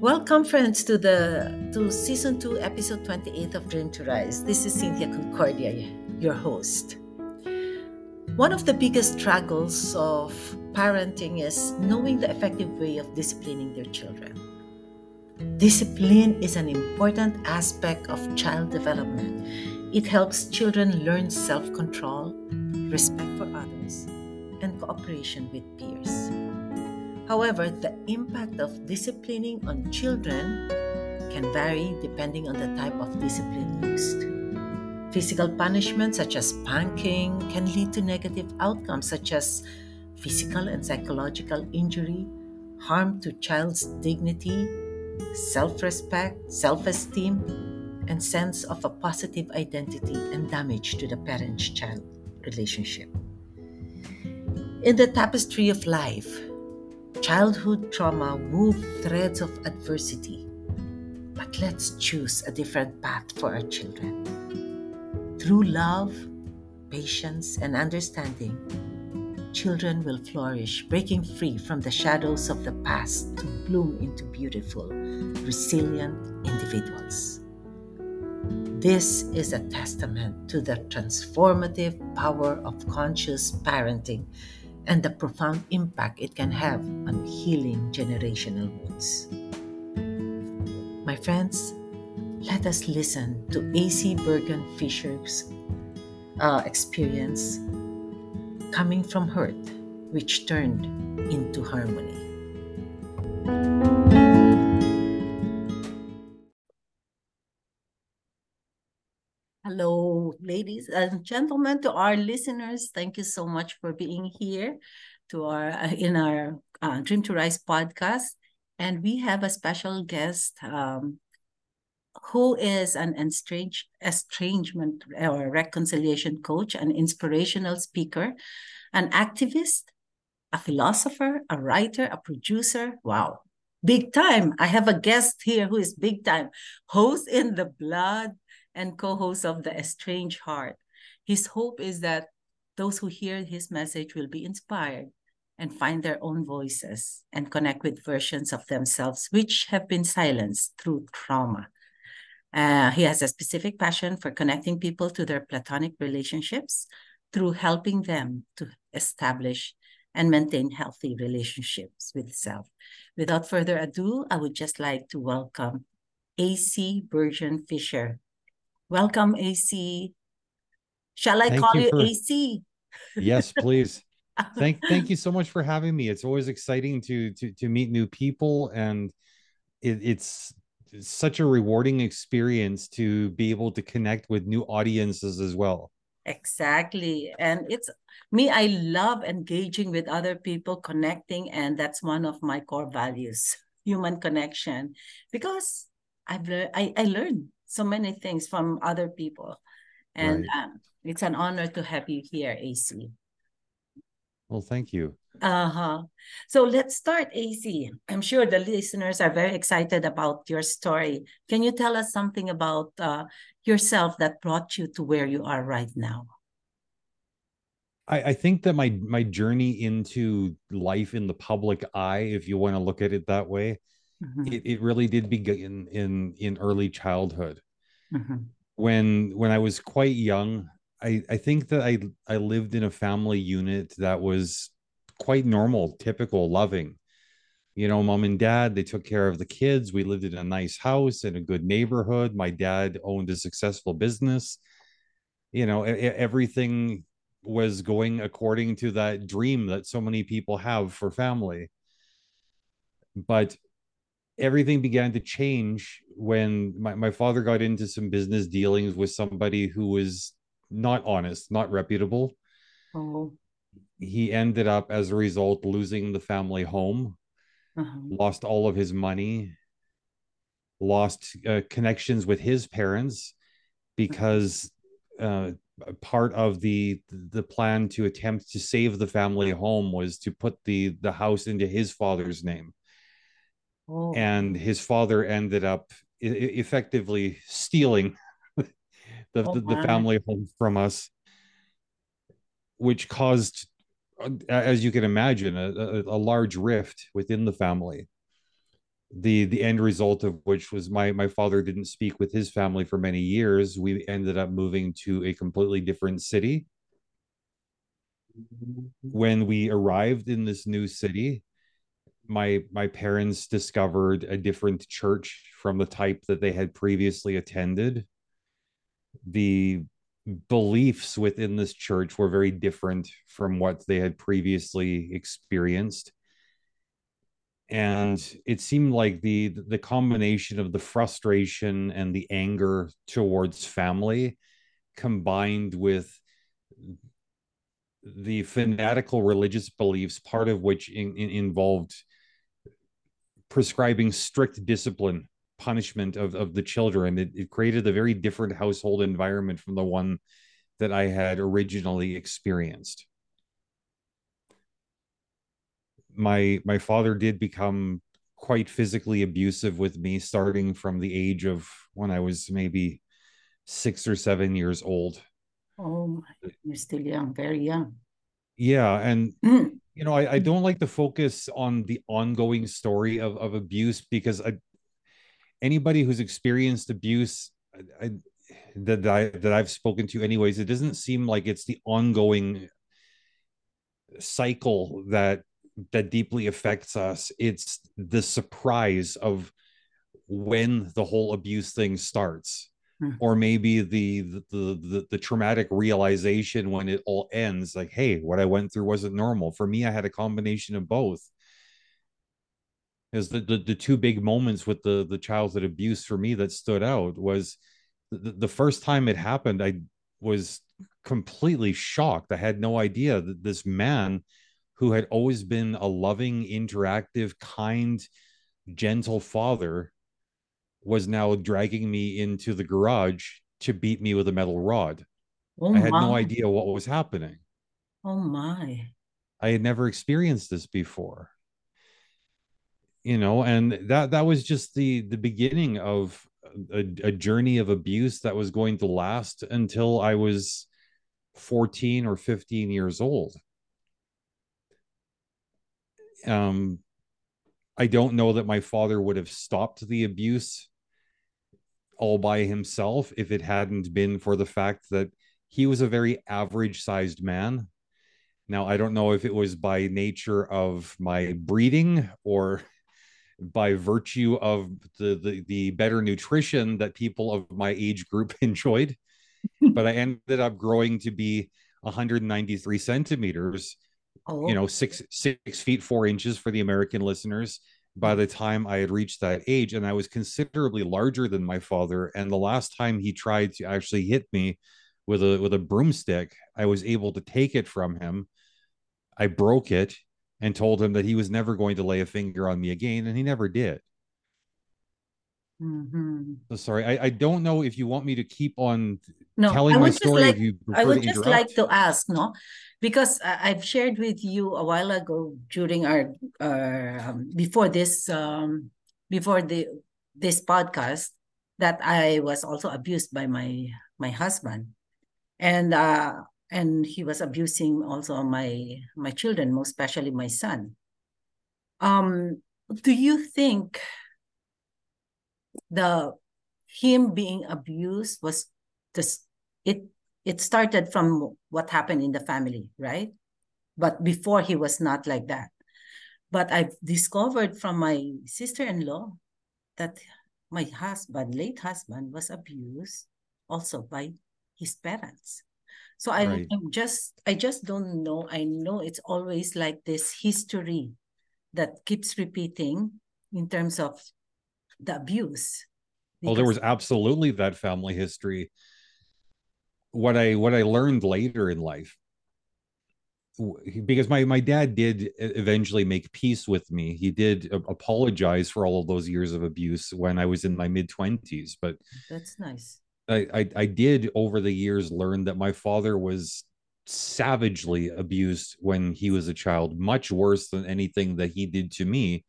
Welcome, friends, to the to season two, episode twenty-eight of Dream to Rise. This is Cynthia Concordia, your host. One of the biggest struggles of parenting is knowing the effective way of disciplining their children. Discipline is an important aspect of child development. It helps children learn self control, respect for others, and cooperation with peers. However, the impact of disciplining on children can vary depending on the type of discipline used. Physical punishment, such as spanking, can lead to negative outcomes such as physical and psychological injury, harm to child's dignity, self respect, self esteem, and sense of a positive identity and damage to the parent child relationship. In the tapestry of life, Childhood trauma wove threads of adversity. But let's choose a different path for our children. Through love, patience, and understanding, children will flourish, breaking free from the shadows of the past to bloom into beautiful, resilient individuals. This is a testament to the transformative power of conscious parenting and the profound impact it can have on healing generational wounds. My friends, let us listen to A.C. Bergen Fischer's uh, experience coming from hurt, which turned into harmony. Ladies and gentlemen, to our listeners. Thank you so much for being here to our uh, in our uh, Dream to Rise podcast, and we have a special guest um, who is an estrange, estrangement or reconciliation coach, an inspirational speaker, an activist, a philosopher, a writer, a producer. Wow, big time! I have a guest here who is big time, host in the blood and co host of The Estranged Heart. His hope is that those who hear his message will be inspired and find their own voices and connect with versions of themselves which have been silenced through trauma. Uh, he has a specific passion for connecting people to their platonic relationships through helping them to establish and maintain healthy relationships with self. Without further ado, I would just like to welcome AC Bergen Fischer Welcome, AC. Shall I thank call you, you for... AC? yes, please. thank thank you so much for having me. It's always exciting to to to meet new people, and it, it's such a rewarding experience to be able to connect with new audiences as well. Exactly, and it's me. I love engaging with other people, connecting, and that's one of my core values: human connection. Because I've learned, I I learn so many things from other people. And right. um, it's an honor to have you here, AC. Well, thank you. Uh-huh. So let's start, AC. I'm sure the listeners are very excited about your story. Can you tell us something about uh, yourself that brought you to where you are right now? I, I think that my my journey into life in the public eye, if you want to look at it that way, mm-hmm. it, it really did begin in in early childhood. Mm-hmm. when when i was quite young i i think that i i lived in a family unit that was quite normal typical loving. You know mom and dad they took care of the kids. We lived in a nice house in a good neighborhood. My dad owned a successful business. You know everything was going according to that dream that so many people have for family. But everything began to change when my, my father got into some business dealings with somebody who was not honest, not reputable. Oh. He ended up, as a result, losing the family home, uh-huh. lost all of his money, lost uh, connections with his parents because uh, part of the the plan to attempt to save the family home was to put the the house into his father's name oh. and his father ended up effectively stealing the, oh, the, the family home from us which caused as you can imagine a, a, a large rift within the family. The the end result of which was my my father didn't speak with his family for many years. We ended up moving to a completely different city. Mm-hmm. When we arrived in this new city my my parents discovered a different church from the type that they had previously attended. The beliefs within this church were very different from what they had previously experienced. And it seemed like the the combination of the frustration and the anger towards family combined with the fanatical religious beliefs part of which in, in involved prescribing strict discipline punishment of, of the children it, it created a very different household environment from the one that i had originally experienced my my father did become quite physically abusive with me starting from the age of when I was maybe six or seven years old. Oh my, you're still young, very young. Yeah. And mm. you know, I, I don't like to focus on the ongoing story of, of abuse because I, anybody who's experienced abuse I, I, that I that I've spoken to anyways, it doesn't seem like it's the ongoing cycle that that deeply affects us it's the surprise of when the whole abuse thing starts or maybe the, the the the traumatic realization when it all ends like hey what i went through wasn't normal. For me i had a combination of both. Is the, the the two big moments with the the childhood abuse for me that stood out was the, the first time it happened i was completely shocked. I had no idea that this man who had always been a loving, interactive, kind, gentle father, was now dragging me into the garage to beat me with a metal rod. Oh I had my. no idea what was happening. Oh my. I had never experienced this before. You know, and that that was just the the beginning of a, a journey of abuse that was going to last until I was 14 or 15 years old um, I don't know that my father would have stopped the abuse all by himself if it hadn't been for the fact that he was a very average sized man. Now, I don't know if it was by nature of my breeding or by virtue of the, the, the better nutrition that people of my age group enjoyed, but I ended up growing to be 193 centimeters oh. you know six six feet four inches for the american listeners by the time i had reached that age and i was considerably larger than my father and the last time he tried to actually hit me with a with a broomstick i was able to take it from him i broke it and told him that he was never going to lay a finger on me again and he never did Mm-hmm. So sorry, I, I don't know if you want me to keep on no, telling my story. Like, I would just like to ask, no, because I've shared with you a while ago during our uh, before this um, before the this podcast that I was also abused by my my husband, and uh, and he was abusing also my my children, most especially my son. Um, do you think the him being abused was just it it started from what happened in the family right but before he was not like that but i've discovered from my sister-in-law that my husband late husband was abused also by his parents so I, right. i'm just i just don't know i know it's always like this history that keeps repeating in terms of the abuse. Well, there was absolutely that family history. What I what I learned later in life, because my my dad did eventually make peace with me. He did apologize for all of those years of abuse when I was in my mid twenties. But that's nice. I, I I did over the years learn that my father was savagely abused when he was a child, much worse than anything that he did to me.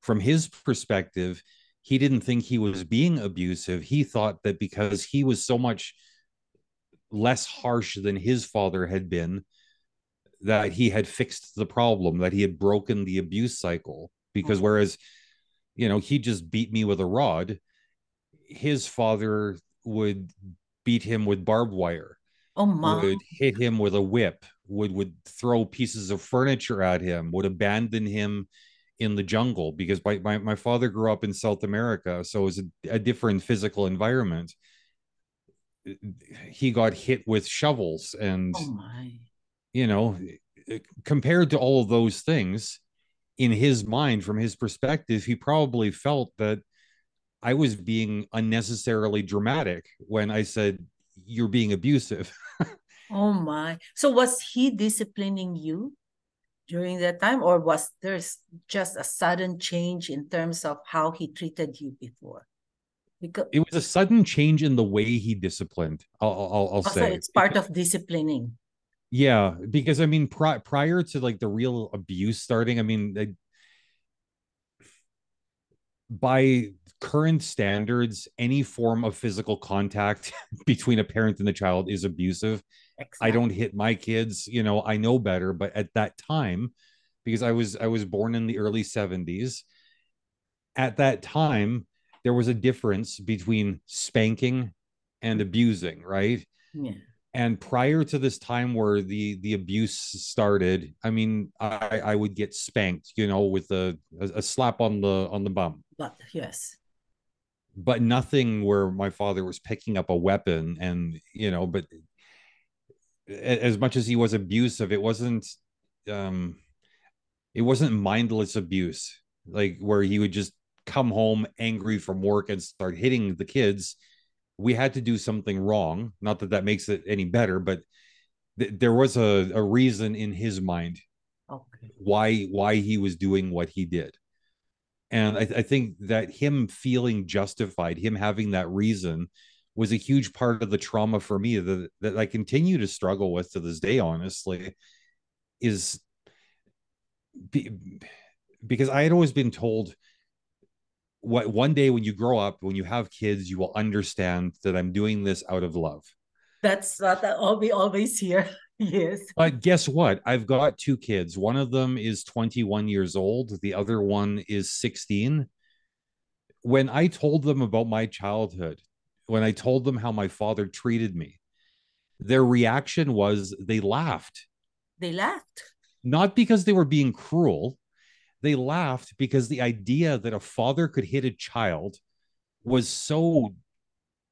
From his perspective, he didn't think he was being abusive. He thought that because he was so much less harsh than his father had been, that he had fixed the problem, that he had broken the abuse cycle. Because mm-hmm. whereas you know he just beat me with a rod his father would beat him with barbed wire oh my would hit him with a whip would would throw pieces of furniture at him would abandon him in the jungle because my, my, my father grew up in south america so it was a, a different physical environment he got hit with shovels and oh my. you know compared to all of those things in his mind from his perspective he probably felt that i was being unnecessarily dramatic when i said you're being abusive. Oh my. So was he disciplining you during that time or was there just a sudden change in terms of how he treated you before because it was a sudden change in the way he disciplined i'll i'll, I'll say. it's part of disciplining. Yeah because i mean pri- prior to like the real abuse starting i mean by current standards any form of physical contact between a parent and the child is abusive. Exactly. i don't hit my kids you know i know better but at that time because i was i was born in the early 70s at that time there was a difference between spanking and abusing right? Yeah. And prior to this time where the the abuse started i mean i i would get spanked you know with a a, slap on the on the bum. But yes. But nothing where my father was picking up a weapon and you know but as much as he was abusive it wasn't um it wasn't mindless abuse like where he would just come home angry from work and start hitting the kids we had to do something wrong. Not that that makes it any better, but th- there was a, a reason in his mind okay. why why he was doing what he did. And I, I think that him feeling justified, him having that reason, was a huge part of the trauma for me that, that I continue to struggle with to this day, honestly, is be, because I had always been told what one day when you grow up, when you have kids, you will understand that I'm doing this out of love. That's what I'll be always hear. yes. But guess what? I've got two kids. One of them is 21 years old, the other one is 16. When I told them about my childhood, when I told them how my father treated me, their reaction was they laughed. They laughed. Not because they were being cruel, they laughed because the idea that a father could hit a child was so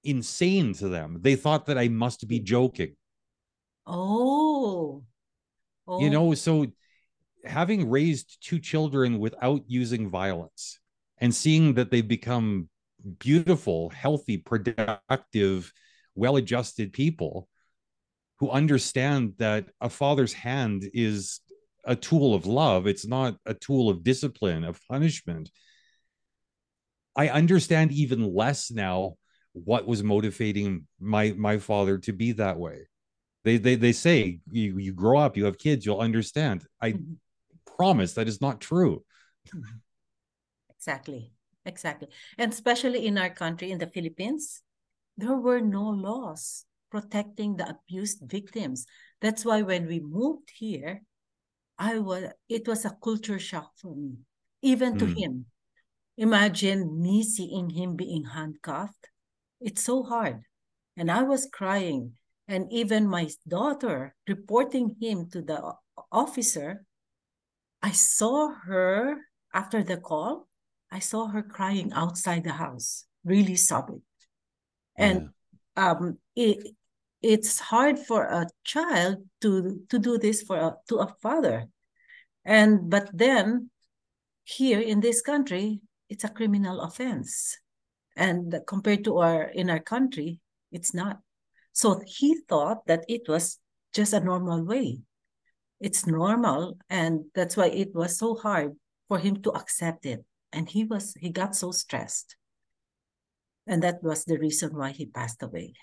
insane to them. They thought that I must be joking. Oh. oh. You know, so having raised two children without using violence and seeing that they've become beautiful, healthy, productive, well adjusted people who understand that a father's hand is a tool of love it's not a tool of discipline of punishment. I understand even less now what was motivating my my father to be that way. They they, they say you, you grow up you have kids you'll understand. I mm-hmm. promise that is not true. Mm-hmm. exactly exactly. And especially in our country in the philippines there were no laws protecting the abused victims. That's why when we moved here I was it was a culture shock for me, even to mm. him. Imagine me seeing him being handcuffed. It's so hard. And I was crying. And even my daughter reporting him to the officer, I saw her after the call, I saw her crying outside the house, really sobbing. And yeah. um, it, it's hard for a child to to do this for a, to a father. And but then here in this country it's a criminal offense. And compared to our in our country it's not. So he thought that it was just a normal way. It's normal and that's why it was so hard for him to accept it. And he was he got so stressed. And that was the reason why he passed away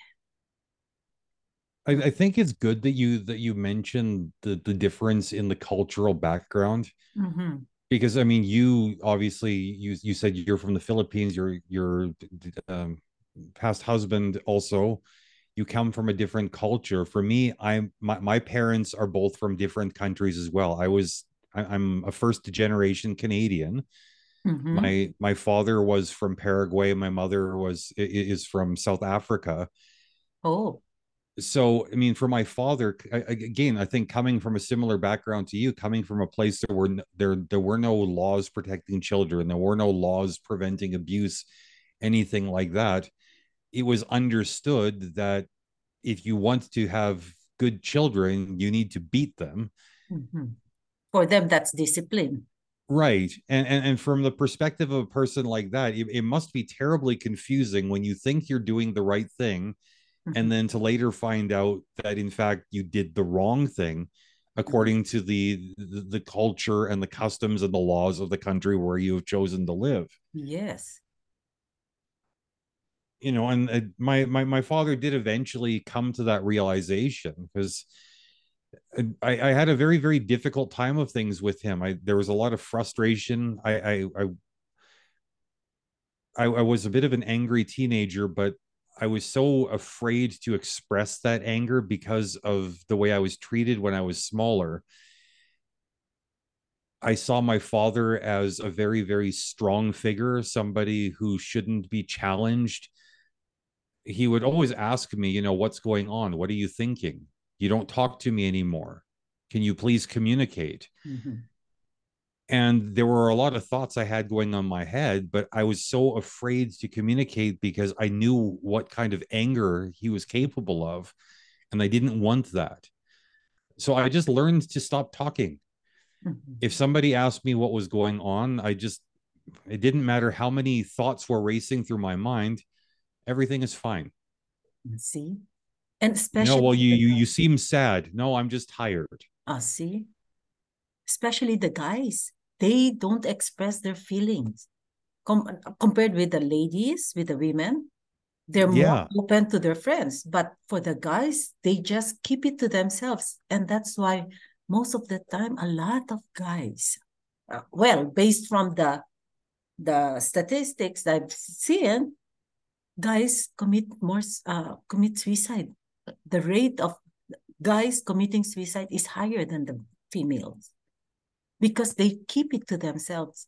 I, I think it's good that you that you mentioned the the difference in the cultural background. Mm-hmm. Because I mean, you obviously you you said you're from the Philippines. Your your um, past husband also you come from a different culture for me i'm my, my parents are both from different countries as well i was I, i'm a first generation canadian Mm-hmm. My my father was from Paraguay. My mother was is from South Africa. Oh. So I mean, for my father, again, I think coming from a similar background to you, coming from a place there were there there were no laws protecting children, there were no laws preventing abuse, anything like that. It was understood that if you want to have good children, you need to beat them. Mm-hmm. For them, that's discipline right and, and and from the perspective of a person like that it, it must be terribly confusing when you think you're doing the right thing mm-hmm. and then to later find out that in fact you did the wrong thing according to the, the, the culture and the customs and the laws of the country where you have chosen to live yes you know and uh, my my my father did eventually come to that realization because I, I had a very very difficult time of things with him. I there was a lot of frustration. I I I, I, I was a bit of an angry teenager, but I was so afraid to express that anger because of the way I was treated when I was smaller. I saw my father as a very, very strong figure, somebody who shouldn't be challenged. He would always ask me, you know, what's going on? What are you thinking? You don't talk to me anymore. Can you please communicate? Mm-hmm. And there were a lot of thoughts I had going on my head, but I was so afraid to communicate because I knew what kind of anger he was capable of. And I didn't want that. So I just learned to stop talking. Mm-hmm. If somebody asked me what was going on, I just, it didn't matter how many thoughts were racing through my mind, everything is fine. See, and especially no well you you you seem sad no i'm just tired ah see especially the guys they don't express their feelings. Com- compared with the ladies with the women they're yeah. more open to their friends. But for the guys they just keep it to themselves. And that's why most of the time a lot of guys uh, well based from the the statistics i've seen guys commit more uh, commit suicide. The rate of guys committing suicide is higher than the females because they keep it to themselves.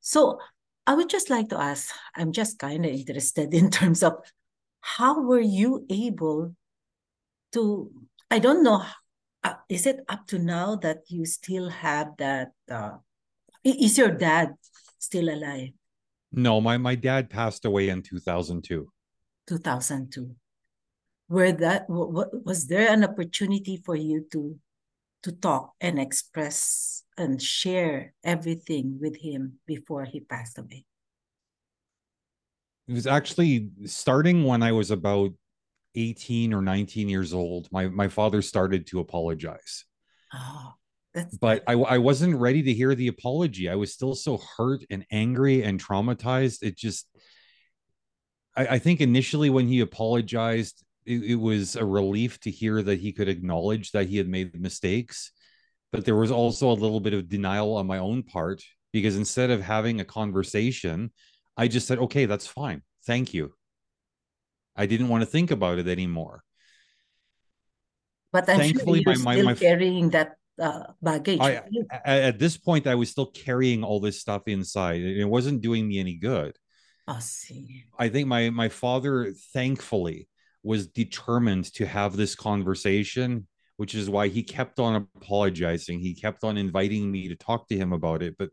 So I would just like to ask, I'm just kind of interested in terms of how were you able to, I don't know, uh, is it up to now that you still have that? Uh, is your dad still alive? No, my, my dad passed away in 2002. 2002 where that was there an opportunity for you to to talk and express and share everything with him before he passed away. It was actually starting when i was about 18 or 19 years old my my father started to apologize. Oh but I, I wasn't ready to hear the apology. I was still so hurt and angry and traumatized. It just I, I think initially when he apologized it, it was a relief to hear that he could acknowledge that he had made mistakes but there was also a little bit of denial on my own part because instead of having a conversation i just said okay that's fine. Thank you. I didn't want to think about it anymore. But I'm thankfully sure you're my, still my, carrying that uh, baggage I, at this point i was still carrying all this stuff inside and it wasn't doing me any good. I see. I think my my father thankfully was determined to have this conversation, which is why he kept on apologizing. He kept on inviting me to talk to him about it. But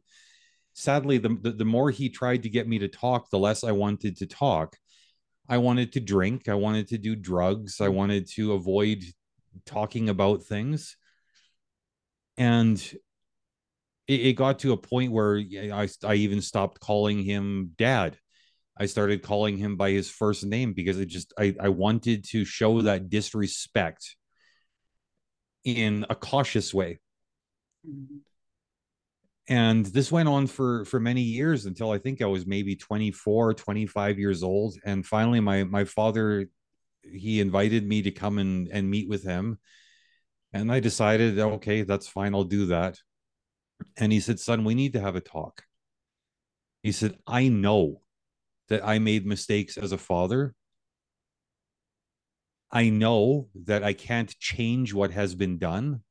sadly, the, the, the more he tried to get me to talk, the less I wanted to talk. I wanted to drink. I wanted to do drugs. I wanted to avoid talking about things. And it, got to a point where I, I even stopped calling him dad I started calling him by his first name because it just I, I wanted to show that disrespect in a cautious way. Mm-hmm. And this went on for for many years until I think I was maybe 24, 25 years old. And finally my my father he invited me to come and, and meet with him. And I decided, okay, that's fine, I'll do that. And he said, son, we need to have a talk. He said, I know that I made mistakes as a father. I know that I can't change what has been done.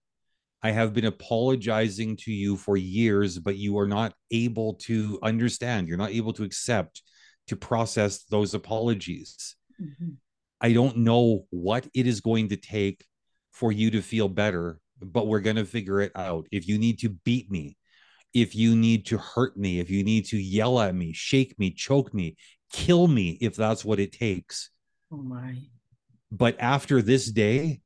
I have been apologizing to you for years, but you are not able to understand. You're not able to accept, to process those apologies. Mm-hmm. I don't know what it is going to take for you to feel better, but we're going to figure it out. If you need to beat me, if you need to hurt me, if you need to yell at me, shake me, choke me, kill me, if that's what it takes. Oh my. But after this day,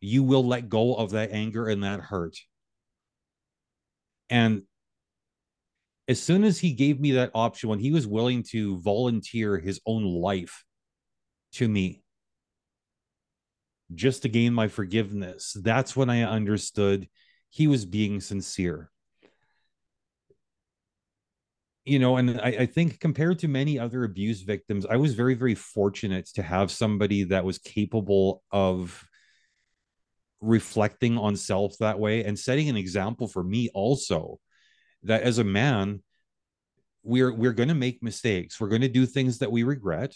you will let go of that anger and that hurt. And as soon as he gave me that option, when he was willing to volunteer his own life to me just to gain my forgiveness, that's when I understood he was being sincere. You know, and I, I think compared to many other abuse victims, I was very, very fortunate to have somebody that was capable of reflecting on self that way and setting an example for me also that as a man we're we're going to make mistakes. We're going to do things that we regret.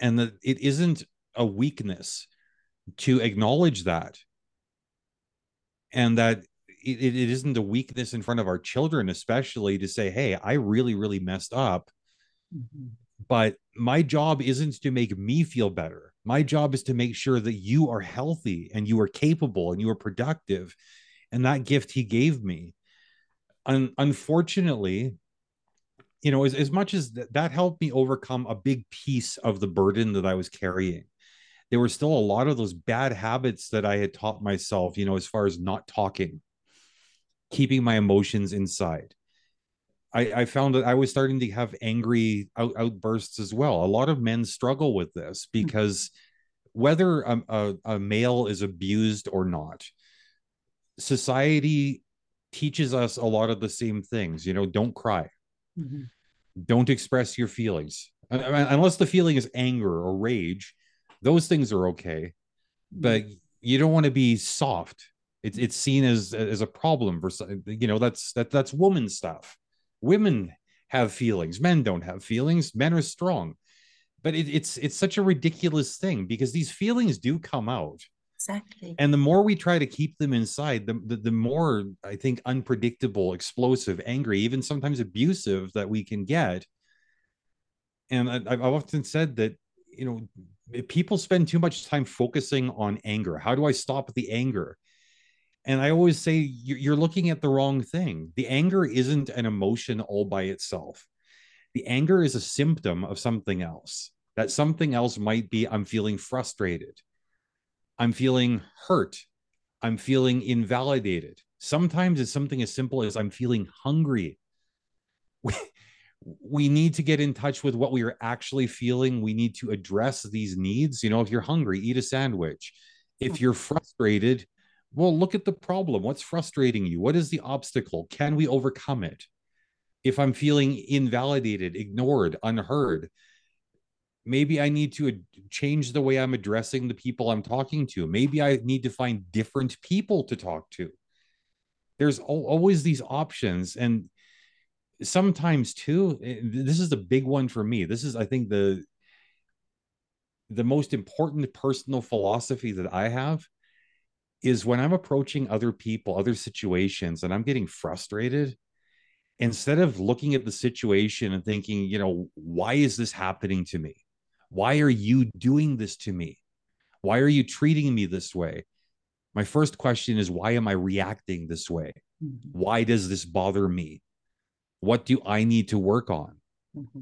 And that it isn't a weakness to acknowledge that. And that it, it isn't a weakness in front of our children especially to say hey i really really messed up mm-hmm. but my job isn't to make me feel better my job is to make sure that you are healthy and you are capable and you are productive. And that gift he gave me. Un- unfortunately, you know, as, as much as th- that helped me overcome a big piece of the burden that I was carrying, there were still a lot of those bad habits that I had taught myself, you know, as far as not talking, keeping my emotions inside. I, I found that I was starting to have angry out, outbursts as well. A lot of men struggle with this hmm. because whether a, a, a male is abused or not, society teaches us a lot of the same things. You know, don't cry, mm-hmm. don't express your feelings unless the feeling is anger or rage. Those things are okay, but mm-hmm. you don't want to be soft. It's it's seen as as a problem for you know that's that that's woman stuff. Women have feelings. Men don't have feelings. Men are strong. But it, it's it's such a ridiculous thing because these feelings do come out. Exactly. And the more we try to keep them inside the, the, the more i think unpredictable explosive angry even sometimes abusive that we can get. And I, i've often said that you know people spend too much time focusing on anger how do i stop the anger and I always say you're looking at the wrong thing. The anger isn't an emotion all by itself. The anger is a symptom of something else. That something else might be I'm feeling frustrated. I'm feeling hurt. I'm feeling invalidated. Sometimes it's something as simple as I'm feeling hungry. We, we need to get in touch with what we are actually feeling. We need to address these needs. You know, if you're hungry, eat a sandwich. If mm. you're frustrated, well, look at the problem. What's frustrating you? What is the obstacle? Can we overcome it? If I'm feeling invalidated, ignored, unheard, maybe I need to change the way I'm addressing the people I'm talking to. Maybe I need to find different people to talk to. There's always these options. And sometimes, too, eh, this is a big one for me. This is, I think, the the most important personal philosophy that I have is when I'm approaching other people, other situations, and I'm getting frustrated, instead of looking at the situation and thinking, you know, why is this happening to me? Why are you doing this to me? Why are you treating me this way? My first question is, why am I reacting this way? Mm-hmm. Why does this bother me? What do I need to work on? Mm-hmm.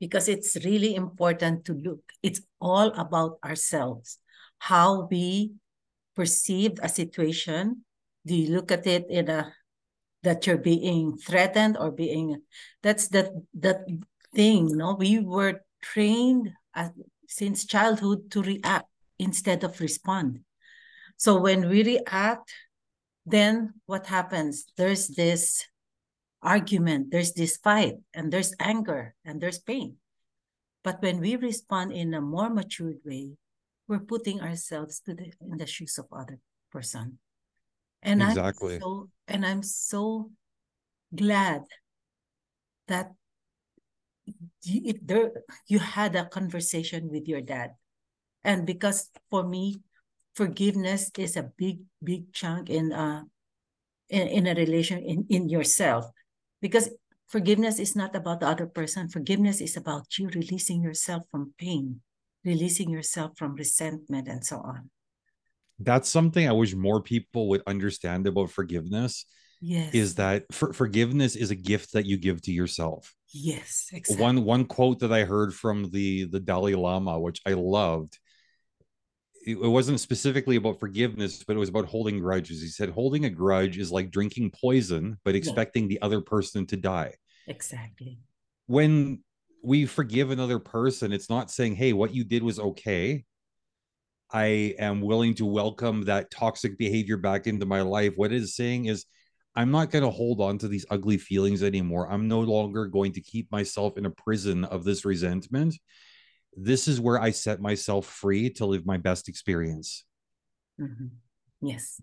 Because it's really important to look, it's all about ourselves, how we perceived a situation? Do you look at it in a that you're being threatened or being that's that that thing no we were trained since childhood to react instead of respond. So when we react then what happens? There's this argument there's this fight and there's anger and there's pain. But when we respond in a more matured way we're putting ourselves to the in the shoes of other person and exactly. i'm so and i'm so glad that you, there you had a conversation with your dad and because for me forgiveness is a big, big chunk in uh in, in a relation in, in yourself. Because forgiveness is not about the other person. Forgiveness is about you releasing yourself from pain, releasing yourself from resentment, and so on. That's something I wish more people would understand about forgiveness. Yes. Is that for, forgiveness is a gift that you give to yourself. Yes, exactly. One one quote that I heard from the the Dalai Lama, which I loved, it wasn't specifically about forgiveness, but it was about holding grudges. He said, holding a grudge is like drinking poison, but expecting yeah. the other person to die. Exactly. When we forgive another person, it's not saying, hey, what you did was okay. I am willing to welcome that toxic behavior back into my life. What it is saying is, I'm not going to hold on to these ugly feelings anymore. I'm no longer going to keep myself in a prison of this resentment this is where I set myself free to live my best experience. Mm-hmm. Yes.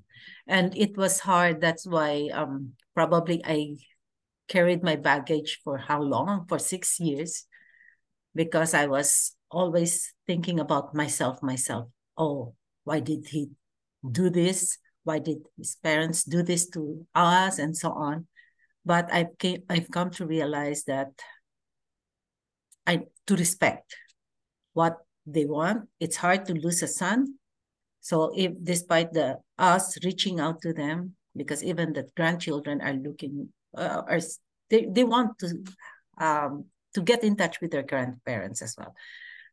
And it was hard. That's why um, probably I carried my baggage for how long? For six years, because I was always thinking about myself, myself. Oh, why did he do this? Why did his parents do this to us? And so on. But I've came, I've come to realize that I to respect what they want. It's hard to lose a son. So if despite the us reaching out to them, because even the grandchildren are looking uh, are they, they want to um to get in touch with their grandparents as well.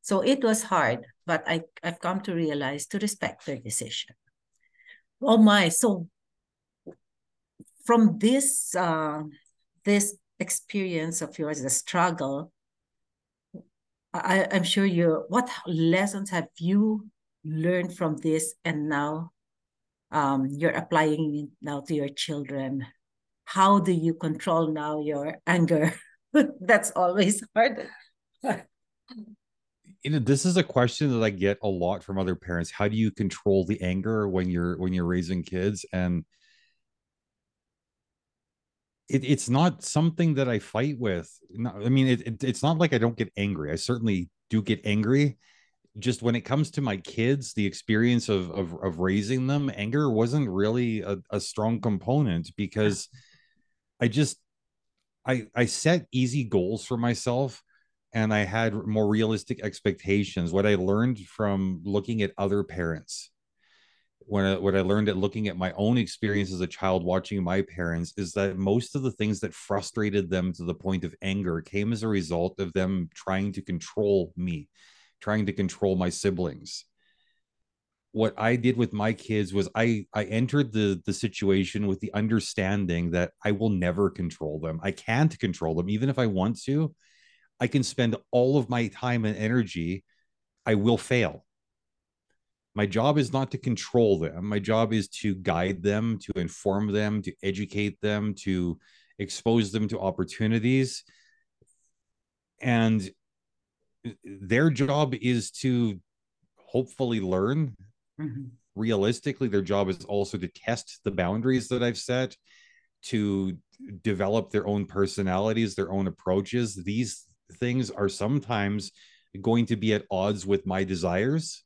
So it was hard, but I, I've come to realize to respect their decision. Oh my, so from this uh, this experience of yours, the struggle, I, I'm sure you, what lessons have you learned from this and now um, you're applying it now to your children? How do you control now your anger? That's always hard. you know this is a question that i get a lot from other parents how do you control the anger when you're when you're raising kids and it, it's not something that I fight with. No, I mean, it, it, it's not like I don't get angry. I certainly do get angry. Just when it comes to my kids, the experience of of, of raising them, anger wasn't really a, a strong component because I just I I set easy goals for myself and I had more realistic expectations. What I learned from looking at other parents when I, what I learned at looking at my own experience as a child watching my parents is that most of the things that frustrated them to the point of anger came as a result of them trying to control me, trying to control my siblings. What I did with my kids was I I entered the the situation with the understanding that I will never control them. I can't control them even if I want to. I can spend all of my time and energy. I will fail my job is not to control them my job is to guide them to inform them to educate them to expose them to opportunities and uh, their job is to hopefully learn mm-hmm. realistically their job is also to test the boundaries that i've set to develop their own personalities their own approaches these things are sometimes going to be at odds with my desires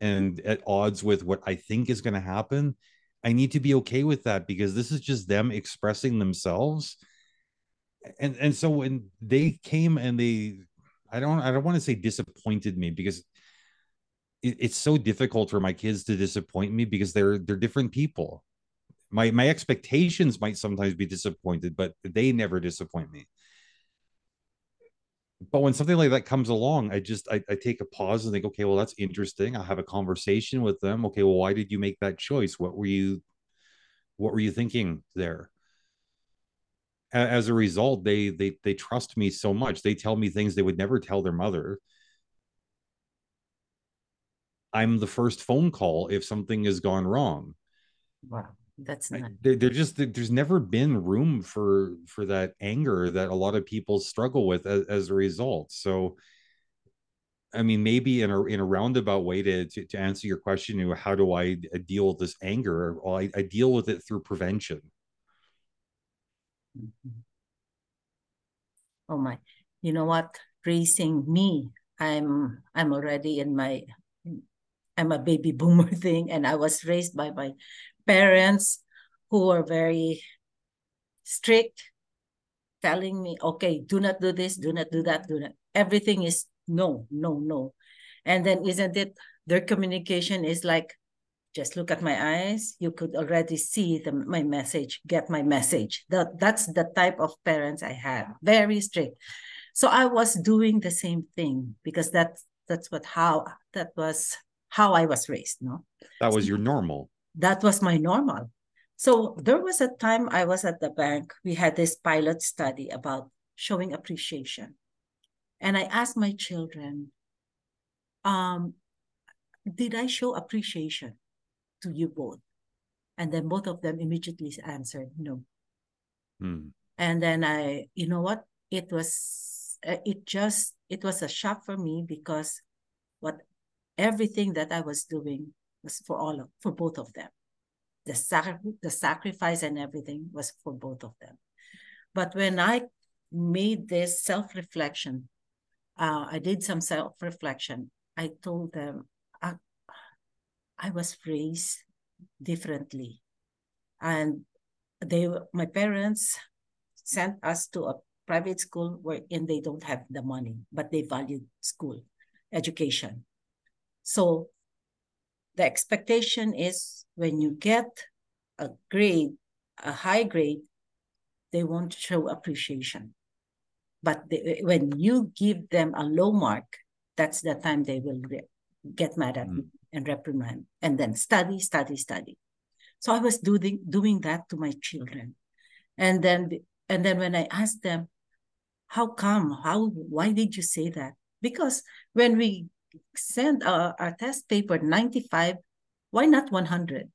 and at odds with what I think is going to happen, I need to be okay with that because this is just them expressing themselves. And and so when they came and they I don't I don't want to say disappointed me because it, it's so difficult for my kids to disappoint me because they're they're different people. My my expectations might sometimes be disappointed, but they never disappoint me but when something like that comes along, I just I, I take a pause and think, okay, well, that's interesting. I'll have a conversation with them. Okay, well, why did you make that choice? What were you what were you thinking there? As a result, they they they trust me so much. They tell me things they would never tell their mother. I'm the first phone call if something has gone wrong. Wow. That's not they're, they're just there's never been room for for that anger that a lot of people struggle with as, as a result. So i mean maybe in a in a roundabout way to to, to answer your question you know, how do i deal with this anger? Well I, I deal with it through prevention. Mm-hmm. oh my. You know what? Raising me i'm i'm already in my I'm a baby boomer thing, and I was raised by my parents who were very strict, telling me, okay, do not do this, do not do that, do not. Everything is no, no, no. And then isn't it their communication is like, just look at my eyes, you could already see the, my message, get my message. That, that's the type of parents I had, very strict. So I was doing the same thing because that's that's what how that was how I was raised, no? That was your normal. That was my normal. So there was a time I was at the bank. We had this pilot study about showing appreciation. And I asked my children, um, did I show appreciation to you both? And then both of them immediately answered no. Hmm. And then I, you know what? It was, uh, it just, it was a shock for me because what everything that I was doing was for all of, for both of them. The, sac- the sacrifice and everything was for both of them. But when I made this self-reflection, uh, I did some self-reflection. I told them I, I was raised differently, and they my parents sent us to a private school where and they don't have the money, but they valued school education. So the expectation is when you get a grade, a high grade, they won't show appreciation. But they, when you give them a low mark, that's the time they will get mad at mm. me and reprimand and then study, study, study. So I was doing doing that to my children. And then and then when I asked them, how come? How why did you say that? Because when we send a, a test paper 95 why not 100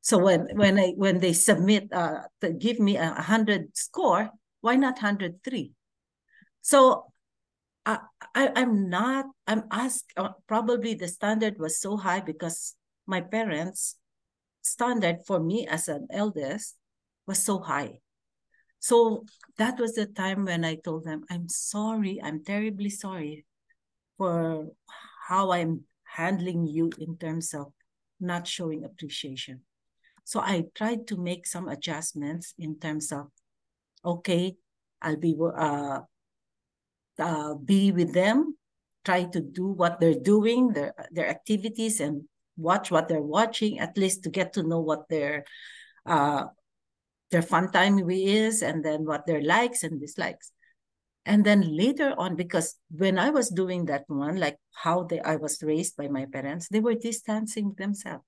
so when when i when they submit uh give me a 100 score why not 103 so I, I i'm not i'm asked uh, probably the standard was so high because my parents standard for me as an eldest was so high. So that was the time when i told them i'm sorry i'm terribly sorry for how I'm handling you in terms of not showing appreciation. So I tried to make some adjustments in terms of, okay, I'll be uh, uh, be with them, try to do what they're doing, their their activities, and watch what they're watching, at least to get to know what their uh, their fun time is, and then what their likes and dislikes. And then later on, because when I was doing that one, like how they, I was raised by my parents, they were distancing themselves.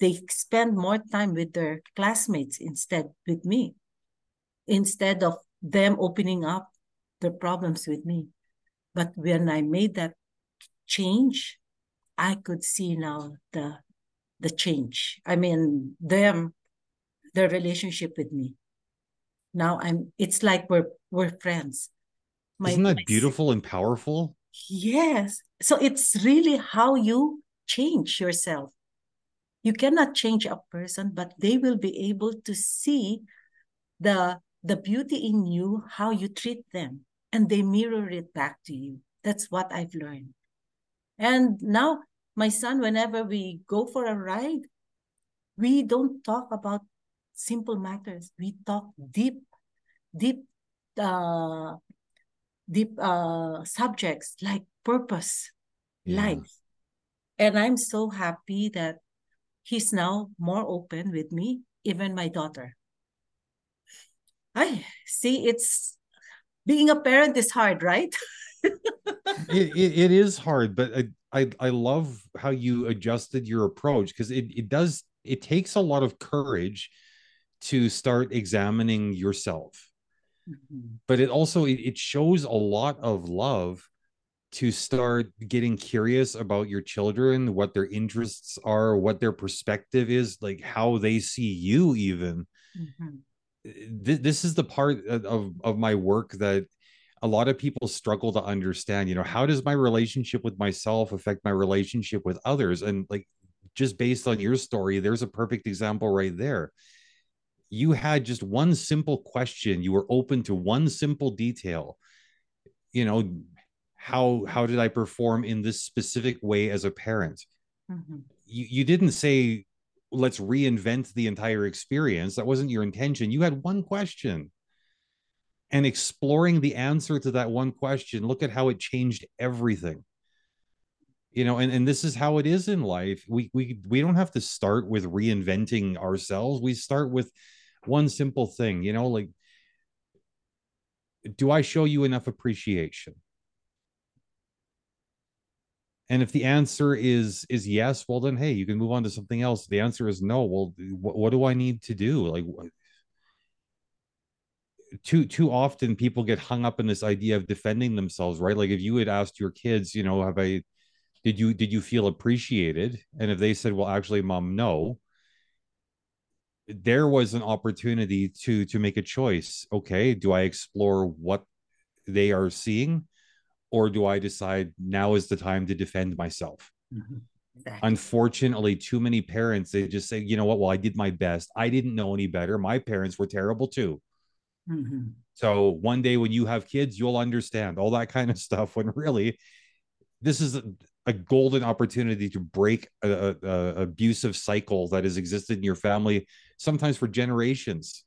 They spend more time with their classmates instead with me, instead of them opening up their problems with me. But when I made that change, I could see now the the change. I mean, them, their relationship with me. Now I'm it's like we're we're friends my, Isn't that my, beautiful and powerful? Yes. So it's really how you change yourself. You cannot change a person, but they will be able to see the the beauty in you, how you treat them, and they mirror it back to you. That's what I've learned. And now my son, whenever we go for a ride, we don't talk about simple matters. We talk deep, deep uh, deep uh, subjects like purpose, yeah. life. And I'm so happy that he's now more open with me, even my daughter. I see it's being a parent is hard, right? it, it, it is hard, but I, I, I love how you adjusted your approach because it, it does it takes a lot of courage to start examining yourself Mm-hmm. But it also it, it shows a lot of love to start getting curious about your children, what their interests are, what their perspective is, like how they see you even. Mm-hmm. Th- this is the part of of my work that a lot of people struggle to understand you know how does my relationship with myself affect my relationship with others and like just based on your story there's a perfect example right there you had just one simple question. You were open to one simple detail. You know how how did i perform in this specific way as a parent? Mm-hmm. you, you didn't say let's reinvent the entire experience. That wasn't your intention. You had one question. And exploring the answer to that one question look at how it changed everything. You know and, and this is how it is in life. We we we don't have to start with reinventing ourselves. We start with one simple thing you know like do i show you enough appreciation? And if the answer is is yes well then hey you can move on to something else. The answer is no well what, what do i need to do? Like too too often people get hung up in this idea of defending themselves right? Like if you had asked your kids you know have i did you did you feel appreciated? And if they said well actually mom no there was an opportunity to to make a choice okay do i explore what they are seeing or do i decide now is the time to defend myself mm-hmm. exactly. unfortunately too many parents they just say you know what well i did my best i didn't know any better my parents were terrible too mm-hmm. so one day when you have kids you'll understand all that kind of stuff when really this is a golden opportunity to break a, a, a, abusive cycle that has existed in your family sometimes for generations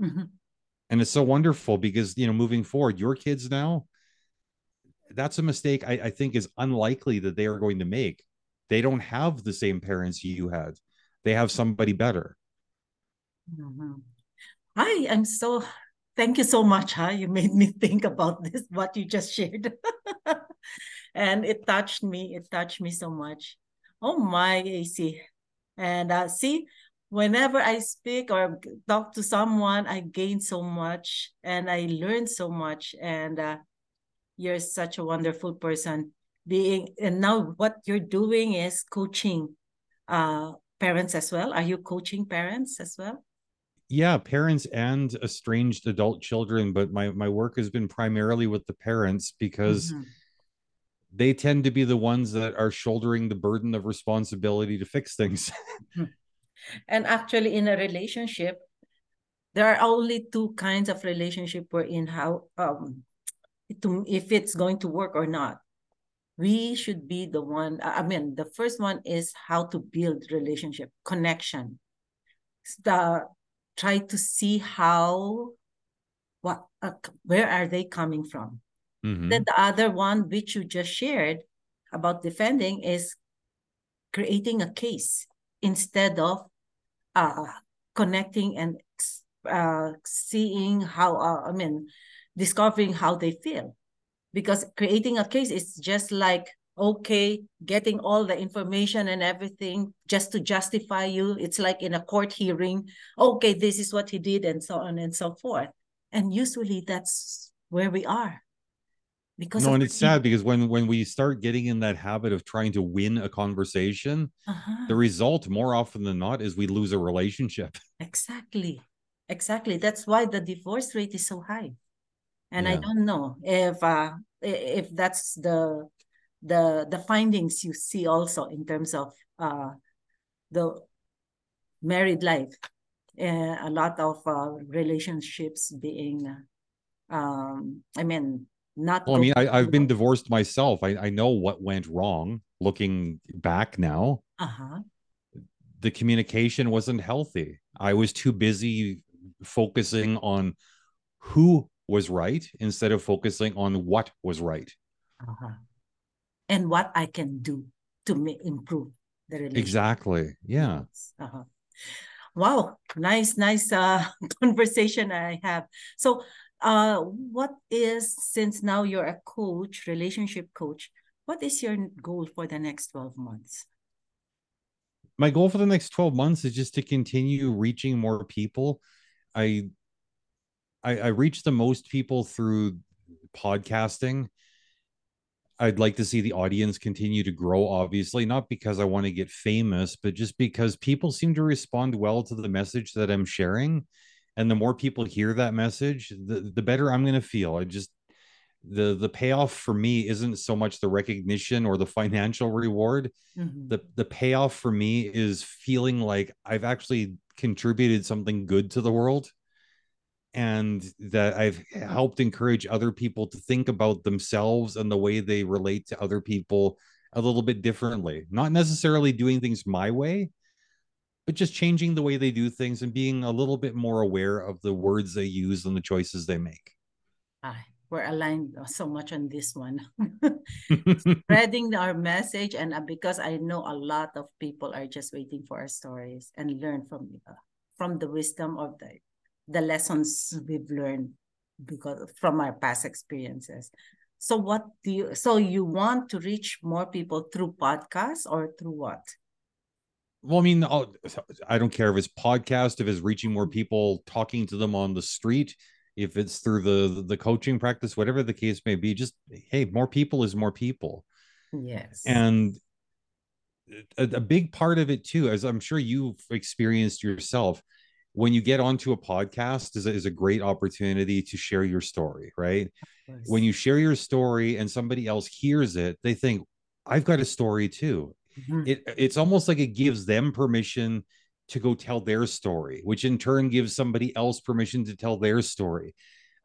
mm-hmm. and it's so wonderful because you know moving forward your kids now that's a mistake I, I, think is unlikely that they are going to make they don't have the same parents you had they have somebody better mm-hmm. hi i'm so thank you so much huh you made me think about this what you just shared and it touched me. It touched me so much. Oh my, AC. And uh, see, whenever I speak or talk to someone, I gain so much and I learn so much. And uh, you're such a wonderful person. Being and now what you're doing is coaching uh, parents as well. Are you coaching parents as well? yeah parents and estranged adult children but my my work has been primarily with the parents because mm-hmm they tend to be the ones that are shouldering the burden of responsibility to fix things. And actually, in a relationship, there are only two kinds of relationship we're in how um to if it's going to work or not. We should be the one. I mean, the first one is how to build relationship connection. The try to see how what uh, where are they coming from Mm-hmm. Then the other one, which you just shared about defending, is creating a case instead of uh, connecting and uh, seeing how, uh, I mean, discovering how they feel. Because creating a case is just like, okay, getting all the information and everything just to justify you. It's like in a court hearing, okay, this is what he did, and so on and so forth. And usually that's where we are because no and it's sad because when when we start getting in that habit of trying to win a conversation uh-huh. the result more often than not is we lose a relationship. Exactly. Exactly. That's why the divorce rate is so high. And yeah. i don't know if uh if that's the the the findings you see also in terms of uh the married life uh, a lot of uh, relationships being um i mean not well, i mean I, have been divorced myself. I, I know what went wrong looking back now. Uh-huh. The communication wasn't healthy. I was too busy focusing on who was right instead of focusing on what was right. Uh-huh. and what i can do to make, improve the relationship. Exactly yeah uh-huh. wow. Nice nice uh conversation i have. So uh, what is, since now you're a coach, relationship coach, what is your goal for the next 12 months? My goal for the next 12 months is just to continue reaching more people. I I, I reach the most people through podcasting. I'd like to see the audience continue to grow, obviously, not because I want to get famous, but just because people seem to respond well to the message that I'm sharing and the more people hear that message the, the better i'm going to feel. I just the the payoff for me isn't so much the recognition or the financial reward. Mm-hmm. the the payoff for me is feeling like i've actually contributed something good to the world and that i've helped encourage other people to think about themselves and the way they relate to other people a little bit differently, not necessarily doing things my way, but just changing the way they do things and being a little bit more aware of the words they use and the choices they make. Ah, we're aligned so much on this one. Spreading our message, and uh, because I know a lot of people are just waiting for our stories and learn from uh, from the wisdom of the the lessons we've learned because from our past experiences. So what do you so you want to reach more people through podcasts or through what? Well, I mean, I'll, I do not care if it's podcast, if it's reaching more people, talking to them on the street, if it's through the the coaching practice, whatever the case may be. Just hey, more people is more people. Yes. And a, a big part of it too, as I'm sure you've experienced yourself, when you get onto a podcast is a, is a great opportunity to share your story right when you share your story and somebody else hears it they think i've got a story too mm-hmm. it it's almost like it gives them permission to go tell their story which in turn gives somebody else permission to tell their story.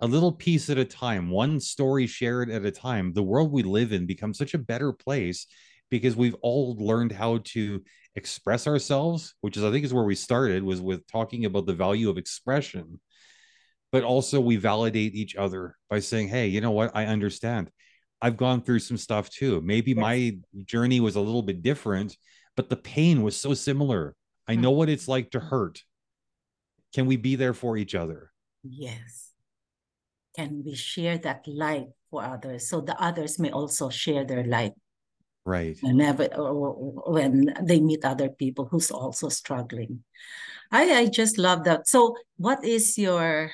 A little piece at a time one story shared at a time the world we live in becomes such a better place because we've all learned how to express ourselves which is i think is where we started was with talking about the value of expression. But also we validate each other by saying hey you know what? I understand i've gone through some stuff too. Maybe yes. my journey was a little bit different but the pain was so similar. I know what it's like to hurt. Can we be there for each other? Yes. Can we share that light for others so the others may also share their light right. Whenever when they meet other people who's also struggling. I i just love that. So what is your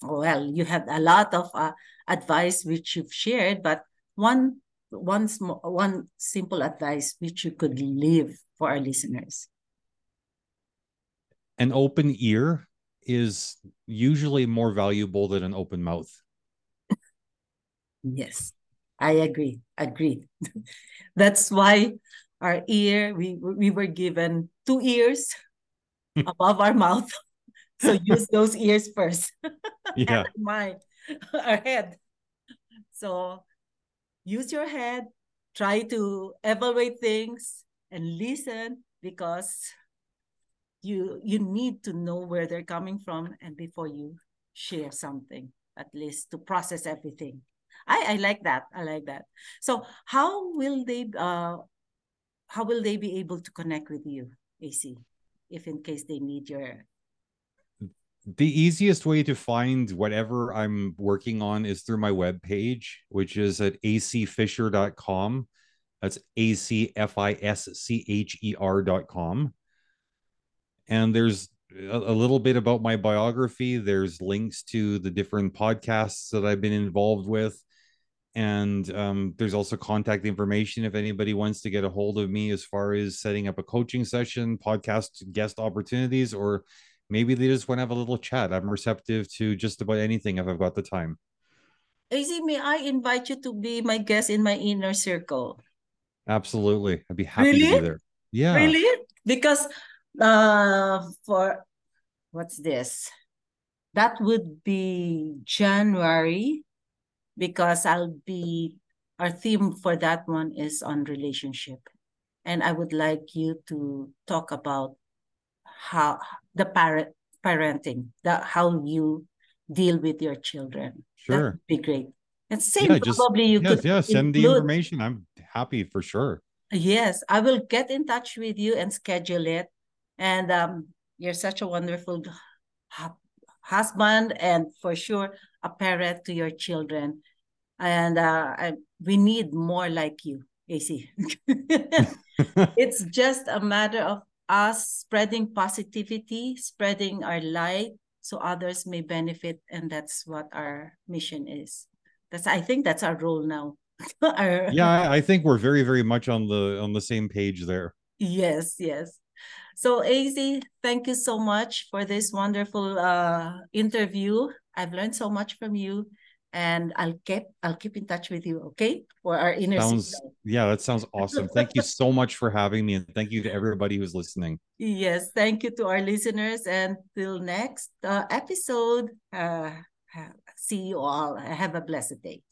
well you have a lot of uh, advice which you've shared but one one small, one simple advice which you could leave for our listeners an open ear is usually more valuable than an open mouth yes I agree. agree That's why our ear, we we were given two ears above our mouth. So use those ears first. Yeah. mind, our head. So use your head, try to evaluate things and listen because you you need to know where they're coming from and before you share something at least to process everything I, I like that. I like that. So how will they uh how will they be able to connect with you, AC, if in case they need your the easiest way to find whatever I'm working on is through my web page, which is at acfischer.com. That's A C F I S C H E R.com. And there's a, a little bit about my biography. There's links to the different podcasts that I've been involved with and um, there's also contact information if anybody wants to get a hold of me as far as setting up a coaching session podcast guest opportunities or maybe they just want to have a little chat i'm receptive to just about anything if i've got the time AC, may I invite you to be my guest in my inner circle? Absolutely. I'd be happy really? to be there. Yeah. Really? Because uh for what's this? That would be January because I'll be our theme for that one is on relationship. And I would like you to talk about how the parent parenting, the how you deal with your children. Sure. That'd be great. And same yeah, probably you yes, could yeah, send include, the information. I'm happy for sure. Yes, I will get in touch with you and schedule it. And um, you're such a wonderful husband and for sure a parent to your children and uh, I, we need more like you AC. it's just a matter of us spreading positivity spreading our light so others may benefit and that's what our mission is. That's i think that's our role now. Our... yeah i think we're very very much on the on the same page there. Yes yes. So AC, thank you so much for this wonderful uh, interview. I've learned so much from you and I'll keep I'll keep in touch with you, okay? For our inner sounds yeah, that sounds awesome. Thank you so much for having me, and thank you to everybody who's listening. Yes, thank you to our listeners, and till next uh, episode. Uh, see you all. Have a blessed day.